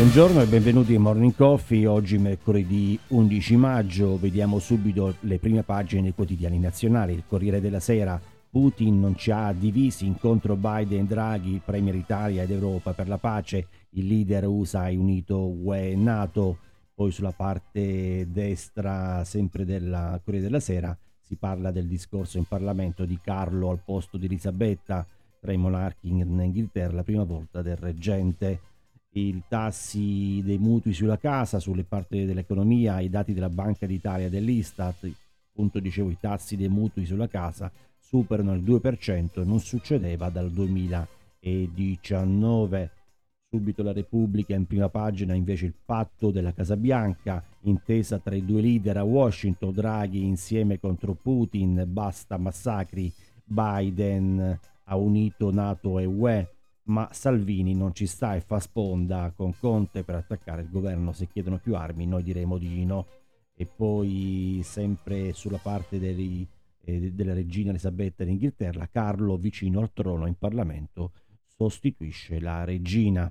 Buongiorno e benvenuti in Morning Coffee. Oggi mercoledì 11 maggio vediamo subito le prime pagine dei quotidiani nazionali. Il Corriere della Sera, Putin non ci ha divisi, incontro Biden, Draghi, il Premier Italia ed Europa per la pace, il leader USA è unito UE e NATO. Poi sulla parte destra, sempre del Corriere della Sera, si parla del discorso in Parlamento di Carlo al posto di Elisabetta tra i monarchi in Inghilterra, la prima volta del reggente i tassi dei mutui sulla casa, sulle parti dell'economia, i dati della Banca d'Italia e dell'Istat, appunto dicevo i tassi dei mutui sulla casa superano il 2%, non succedeva dal 2019. Subito la Repubblica in prima pagina invece il patto della Casa Bianca, intesa tra i due leader a Washington, Draghi insieme contro Putin, basta massacri, Biden ha unito Nato e UE ma Salvini non ci sta e fa sponda con Conte per attaccare il governo se chiedono più armi, noi diremo di no. E poi sempre sulla parte dei, eh, della regina Elisabetta d'Inghilterra, Carlo vicino al trono in Parlamento sostituisce la regina.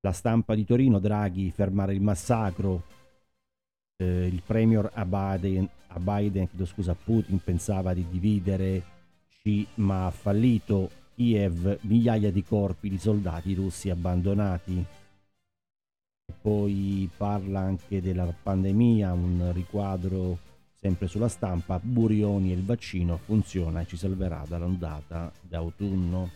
La stampa di Torino, Draghi, fermare il massacro, eh, il premier a Biden, a Biden scusa, Putin pensava di dividere ma ha fallito Kiev migliaia di corpi di soldati russi abbandonati. Poi parla anche della pandemia, un riquadro sempre sulla stampa, Burioni e il vaccino funziona e ci salverà dall'ondata d'autunno.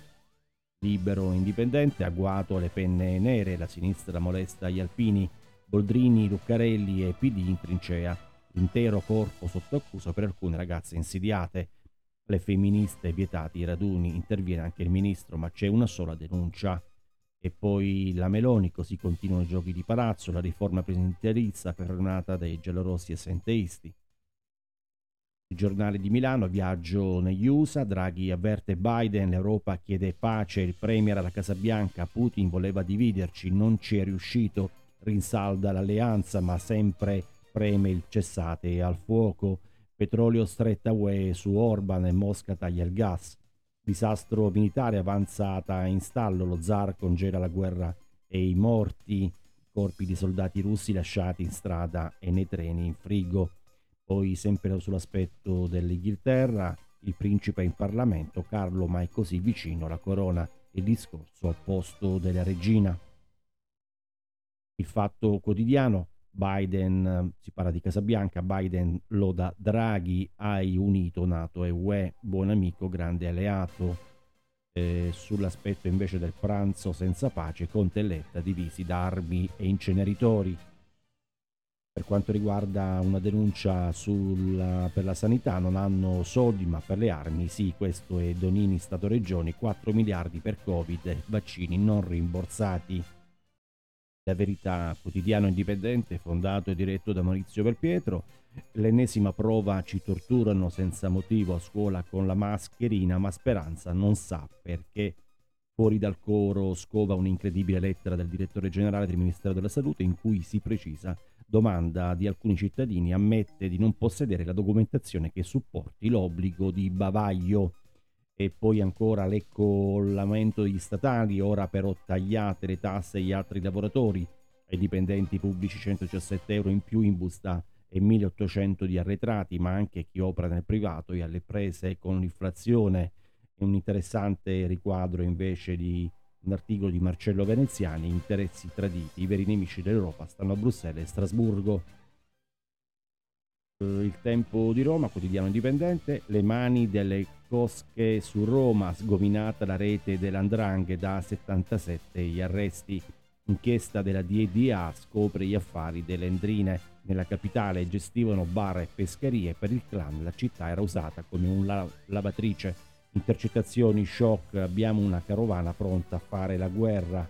Libero e indipendente, agguato alle penne nere, la sinistra molesta gli alpini, Boldrini, Luccarelli e PD in trincea, l'intero corpo sotto accusa per alcune ragazze insidiate le femministe vietati i raduni, interviene anche il ministro, ma c'è una sola denuncia. E poi la Meloni, così continuano i giochi di palazzo, la riforma presidenzialista fermata dai giallorossi e senteisti. Il giornale di Milano, viaggio negli USA, Draghi avverte Biden, l'Europa chiede pace, il Premier alla Casa Bianca, Putin voleva dividerci, non ci è riuscito, rinsalda l'alleanza, ma sempre preme il cessate al fuoco. Petrolio stretta UE su Orban e Mosca taglia il gas. Disastro militare avanzata in stallo, lo zar congela la guerra e i morti, corpi di soldati russi lasciati in strada e nei treni in frigo. Poi sempre sull'aspetto dell'Inghilterra, il principe in Parlamento, Carlo mai così vicino alla corona, il discorso al posto della regina. Il fatto quotidiano, Biden, si parla di Casa Bianca, Biden loda Draghi, hai unito Nato e UE, buon amico, grande alleato. Eh, sull'aspetto invece del pranzo senza pace, Conte e Letta divisi da armi e inceneritori. Per quanto riguarda una denuncia sulla, per la sanità, non hanno soldi ma per le armi, sì, questo è Donini Stato-Regioni, 4 miliardi per Covid, vaccini non rimborsati. La Verità, quotidiano indipendente fondato e diretto da Maurizio Belpietro. L'ennesima prova ci torturano senza motivo a scuola con la mascherina, ma Speranza non sa perché. Fuori dal coro scova un'incredibile lettera del direttore generale del Ministero della Salute in cui si precisa domanda di alcuni cittadini ammette di non possedere la documentazione che supporti l'obbligo di bavaglio e poi ancora l'ecco lamento degli statali, ora però tagliate le tasse agli altri lavoratori, ai dipendenti pubblici 117 euro in più in busta e 1800 di arretrati, ma anche chi opera nel privato e alle prese con l'inflazione. È un interessante riquadro invece di un articolo di Marcello Veneziani, interessi traditi, i veri nemici dell'Europa stanno a Bruxelles e Strasburgo. Eh, il tempo di Roma, quotidiano indipendente, le mani delle cosche su Roma, sgominata la rete dell'Andranghe da 77 gli arresti. Inchiesta della DDA scopre gli affari delle Endrine. Nella capitale gestivano bar e pescherie per il clan, la città era usata come un la- lavatrice. Intercettazioni, shock, abbiamo una carovana pronta a fare la guerra.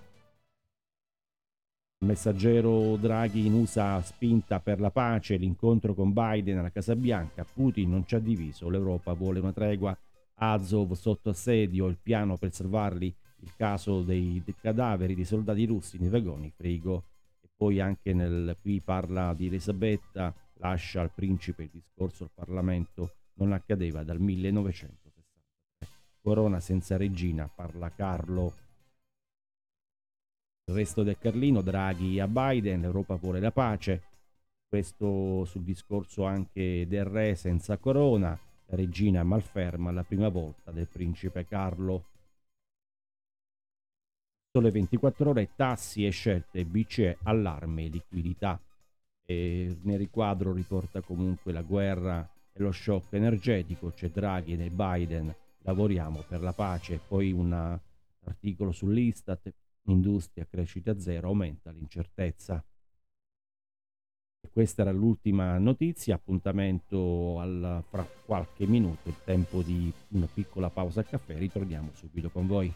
Il messaggero Draghi in USA spinta per la pace, l'incontro con Biden alla Casa Bianca, Putin non ci ha diviso, l'Europa vuole una tregua, Azov sotto assedio, il piano per salvarli, il caso dei, dei cadaveri di soldati russi nei vagoni frigo e poi anche nel, qui parla di Elisabetta, lascia al principe il discorso al Parlamento, non accadeva dal 1963. Corona senza regina, parla Carlo. Il resto del Carlino, Draghi a Biden, l'Europa vuole la pace, questo sul discorso anche del re senza corona, la regina malferma la prima volta del principe Carlo. Sole 24 ore, tassi e scelte BCE, allarme e liquidità. E nel riquadro riporta comunque la guerra e lo shock energetico, c'è Draghi e Biden, lavoriamo per la pace, poi un articolo sull'Istat, industria crescita zero, aumenta l'incertezza. Questa era l'ultima notizia, appuntamento al, fra qualche minuto, il tempo di una piccola pausa a caffè, ritorniamo subito con voi.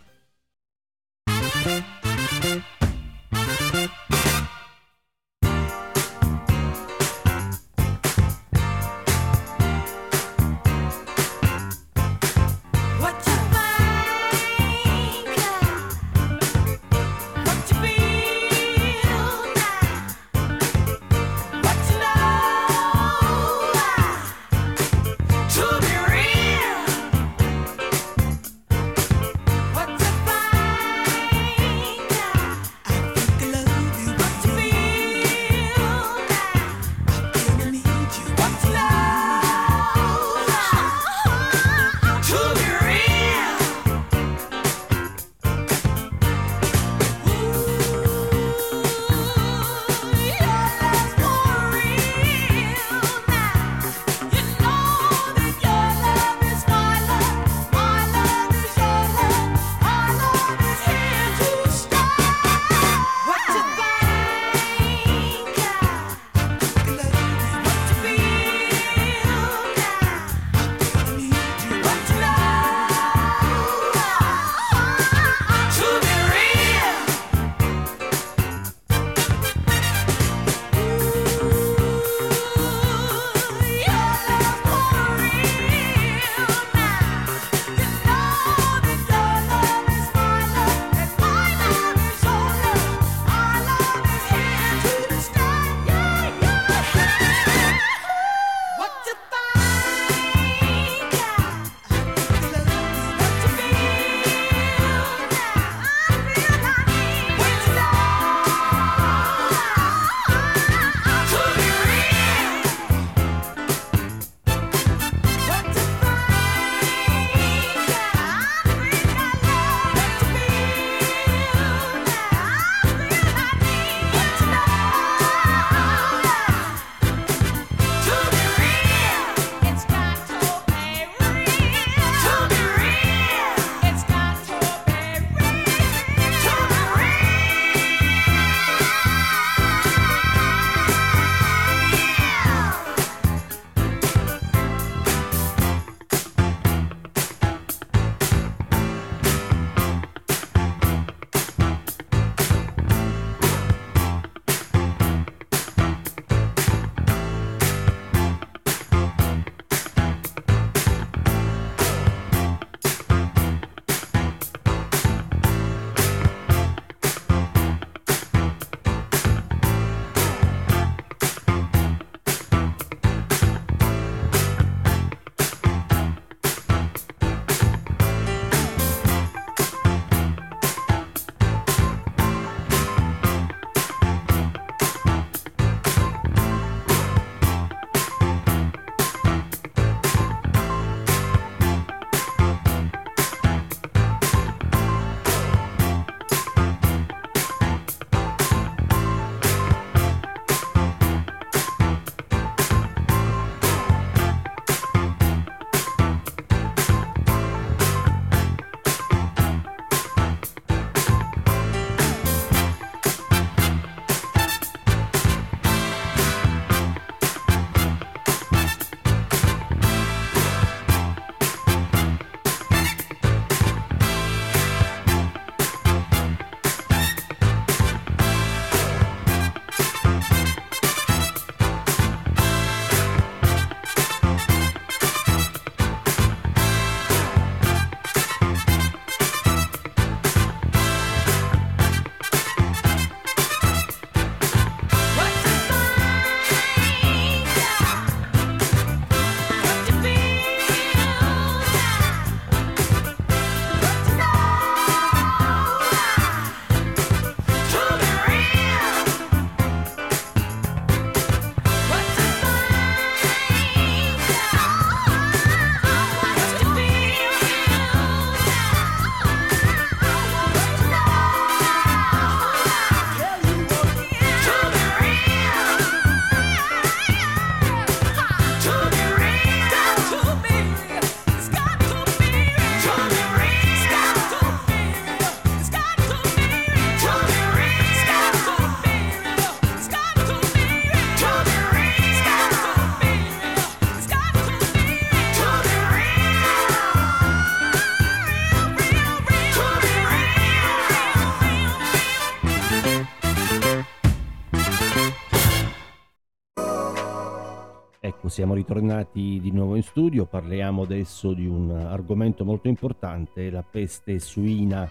Siamo ritornati di nuovo in studio, parliamo adesso di un argomento molto importante, la peste suina.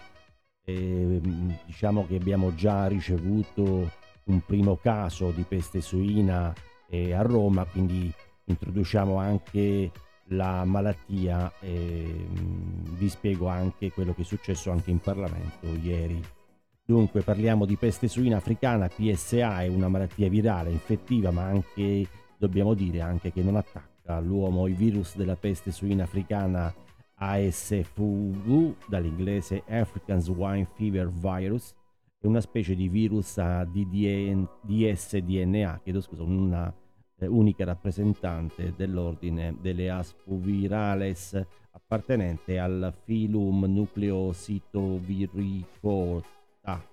E, diciamo che abbiamo già ricevuto un primo caso di peste suina eh, a Roma, quindi introduciamo anche la malattia e vi spiego anche quello che è successo anche in Parlamento ieri. Dunque parliamo di peste suina africana, PSA è una malattia virale infettiva ma anche dobbiamo dire anche che non attacca l'uomo. Il virus della peste suina africana ASFV, dall'inglese African Swine Fever Virus, è una specie di virus a DSDNA, chiedo scusa, una eh, unica rappresentante dell'ordine delle Aspuvirales appartenente al filum nucleositoviricota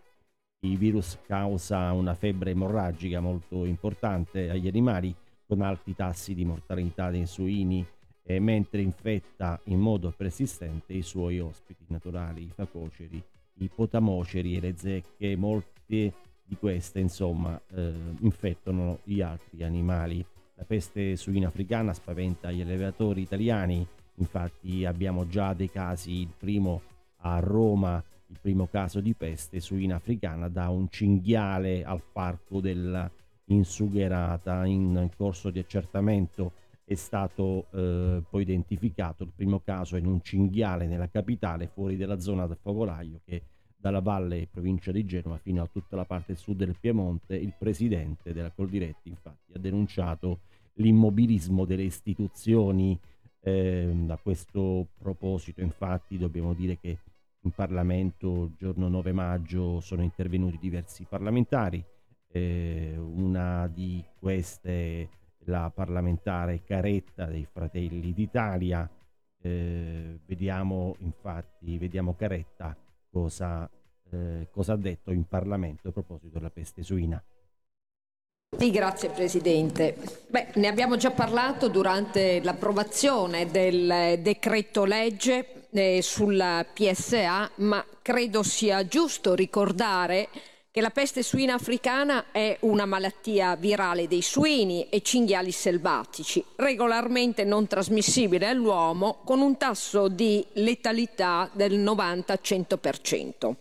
il virus causa una febbre emorragica molto importante agli animali con alti tassi di mortalità dei suini, eh, mentre infetta in modo persistente i suoi ospiti naturali, i facoceri, i potamoceri e le zecche. Molte di queste, insomma, eh, infettano gli altri animali. La peste suina africana spaventa gli allevatori italiani, infatti abbiamo già dei casi, il primo a Roma, il primo caso di peste suina africana da un cinghiale al parco della insugherata in corso di accertamento è stato eh, poi identificato il primo caso in un cinghiale nella capitale fuori dalla zona del focolaio che dalla valle provincia di Genova fino a tutta la parte sud del Piemonte. Il presidente della Coldiretti infatti ha denunciato l'immobilismo delle istituzioni eh, a questo proposito. Infatti dobbiamo dire che in Parlamento il giorno 9 maggio sono intervenuti diversi parlamentari eh, una di queste la parlamentare Caretta dei Fratelli d'Italia. Eh, vediamo infatti, vediamo Caretta cosa, eh, cosa ha detto in Parlamento a proposito della peste suina. Sì, grazie Presidente. Beh, ne abbiamo già parlato durante l'approvazione del decreto legge eh, sulla PSA, ma credo sia giusto ricordare che la peste suina africana è una malattia virale dei suini e cinghiali selvatici, regolarmente non trasmissibile all'uomo, con un tasso di letalità del 90-100%.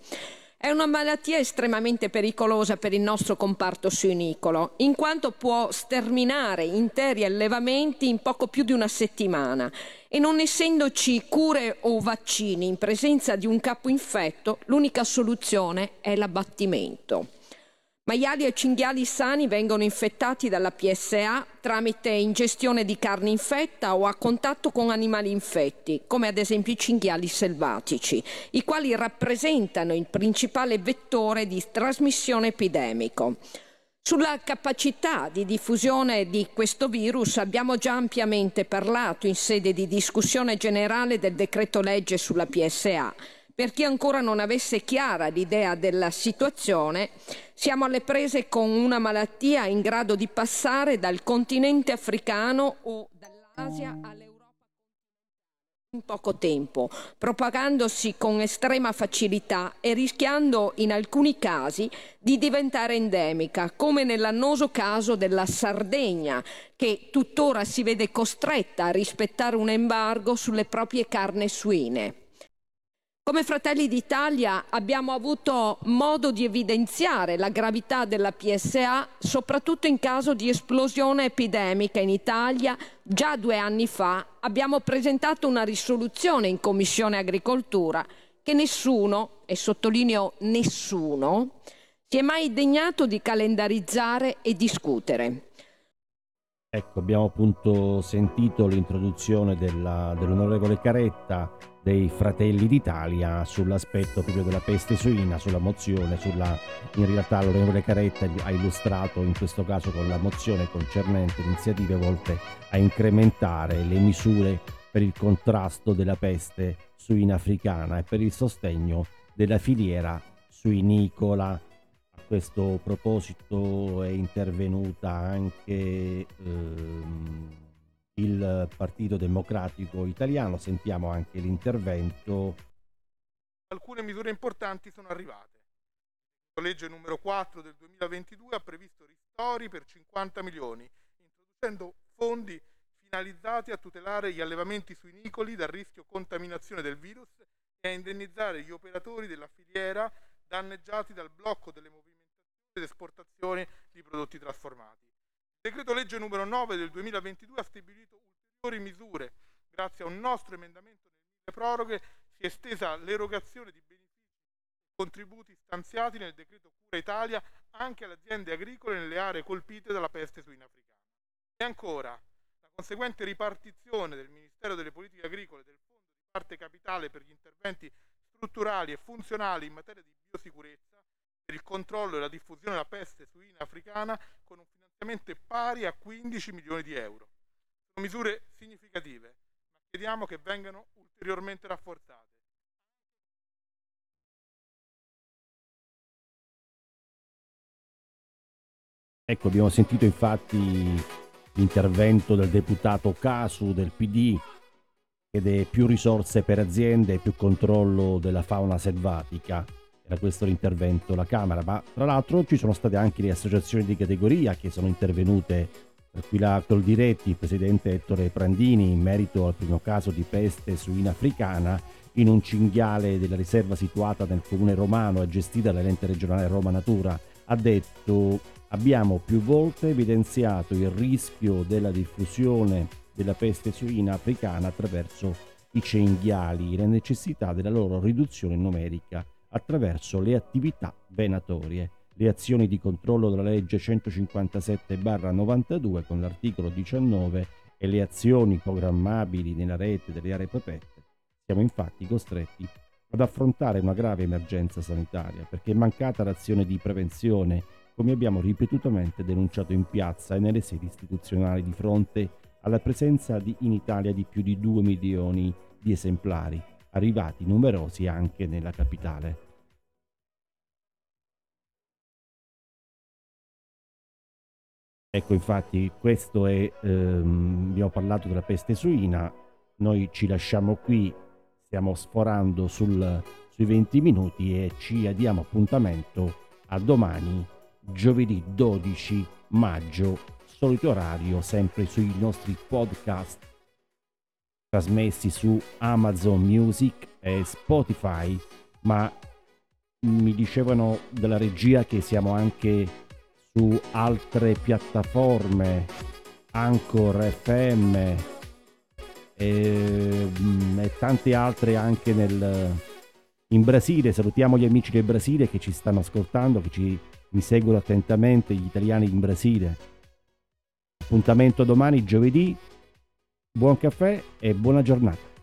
È una malattia estremamente pericolosa per il nostro comparto suinicolo, in quanto può sterminare interi allevamenti in poco più di una settimana e non essendoci cure o vaccini in presenza di un capo infetto, l'unica soluzione è l'abbattimento. Maiali e cinghiali sani vengono infettati dalla PSA tramite ingestione di carne infetta o a contatto con animali infetti, come ad esempio i cinghiali selvatici, i quali rappresentano il principale vettore di trasmissione epidemico. Sulla capacità di diffusione di questo virus abbiamo già ampiamente parlato in sede di discussione generale del decreto legge sulla PSA. Per chi ancora non avesse chiara l'idea della situazione, siamo alle prese con una malattia in grado di passare dal continente africano o dall'Asia all'Europa in poco tempo, propagandosi con estrema facilità e rischiando in alcuni casi di diventare endemica, come nell'annoso caso della Sardegna, che tuttora si vede costretta a rispettare un embargo sulle proprie carne suine. Come Fratelli d'Italia abbiamo avuto modo di evidenziare la gravità della PSA, soprattutto in caso di esplosione epidemica in Italia. Già due anni fa abbiamo presentato una risoluzione in Commissione Agricoltura che nessuno, e sottolineo nessuno, si è mai degnato di calendarizzare e discutere. Ecco, abbiamo appunto sentito l'introduzione della, dell'onorevole Caretta dei Fratelli d'Italia sull'aspetto proprio della peste suina, sulla mozione, sulla, in realtà l'onorevole Caretta ha illustrato in questo caso con la mozione concernente iniziative volte a incrementare le misure per il contrasto della peste suina africana e per il sostegno della filiera suinicola. A questo proposito è intervenuta anche ehm, il Partito Democratico Italiano. Sentiamo anche l'intervento. Alcune misure importanti sono arrivate. La legge numero 4 del 2022 ha previsto ristori per 50 milioni, introducendo fondi finalizzati a tutelare gli allevamenti suinicoli dal rischio contaminazione del virus e a indennizzare gli operatori della filiera danneggiati dal blocco delle movimentazioni ed esportazioni di prodotti trasformati. Decreto legge numero 9 del 2022 ha stabilito ulteriori misure. Grazie a un nostro emendamento nel mille proroghe si è estesa l'erogazione di benefici e contributi stanziati nel decreto Cura Italia anche alle aziende agricole nelle aree colpite dalla peste suina africana. E ancora, la conseguente ripartizione del Ministero delle Politiche Agricole del Fondo di parte capitale per gli interventi strutturali e funzionali in materia di biosicurezza per il controllo e la diffusione della peste suina africana con un finanziamento pari a 15 milioni di euro. Sono misure significative, ma chiediamo che vengano ulteriormente rafforzate. Ecco, abbiamo sentito infatti l'intervento del deputato Casu del PD chiede più risorse per aziende e più controllo della fauna selvatica. Era questo l'intervento della Camera, ma tra l'altro ci sono state anche le associazioni di categoria che sono intervenute, tra cui la Coldiretti, il presidente Ettore Prandini, in merito al primo caso di peste suina africana in un cinghiale della riserva situata nel comune romano e gestita dall'ente regionale Roma Natura, ha detto abbiamo più volte evidenziato il rischio della diffusione della peste suina africana attraverso i cinghiali la necessità della loro riduzione numerica attraverso le attività venatorie. Le azioni di controllo della legge 157-92 con l'articolo 19 e le azioni programmabili nella rete delle aree protette, siamo infatti costretti ad affrontare una grave emergenza sanitaria perché è mancata l'azione di prevenzione, come abbiamo ripetutamente denunciato in piazza e nelle sedi istituzionali di fronte alla presenza di, in Italia di più di 2 milioni di esemplari, arrivati numerosi anche nella capitale. Ecco, infatti, questo è, ehm, abbiamo parlato della peste suina, noi ci lasciamo qui, stiamo sforando sul, sui 20 minuti e ci diamo appuntamento a domani, giovedì 12 maggio solito orario, sempre sui nostri podcast trasmessi su Amazon Music e Spotify, ma mi dicevano della regia che siamo anche su altre piattaforme, Anchor FM e, mm, e tante altre anche nel, in Brasile. Salutiamo gli amici del Brasile che ci stanno ascoltando, che ci, mi seguono attentamente, gli italiani in Brasile. Appuntamento domani, giovedì. Buon caffè e buona giornata.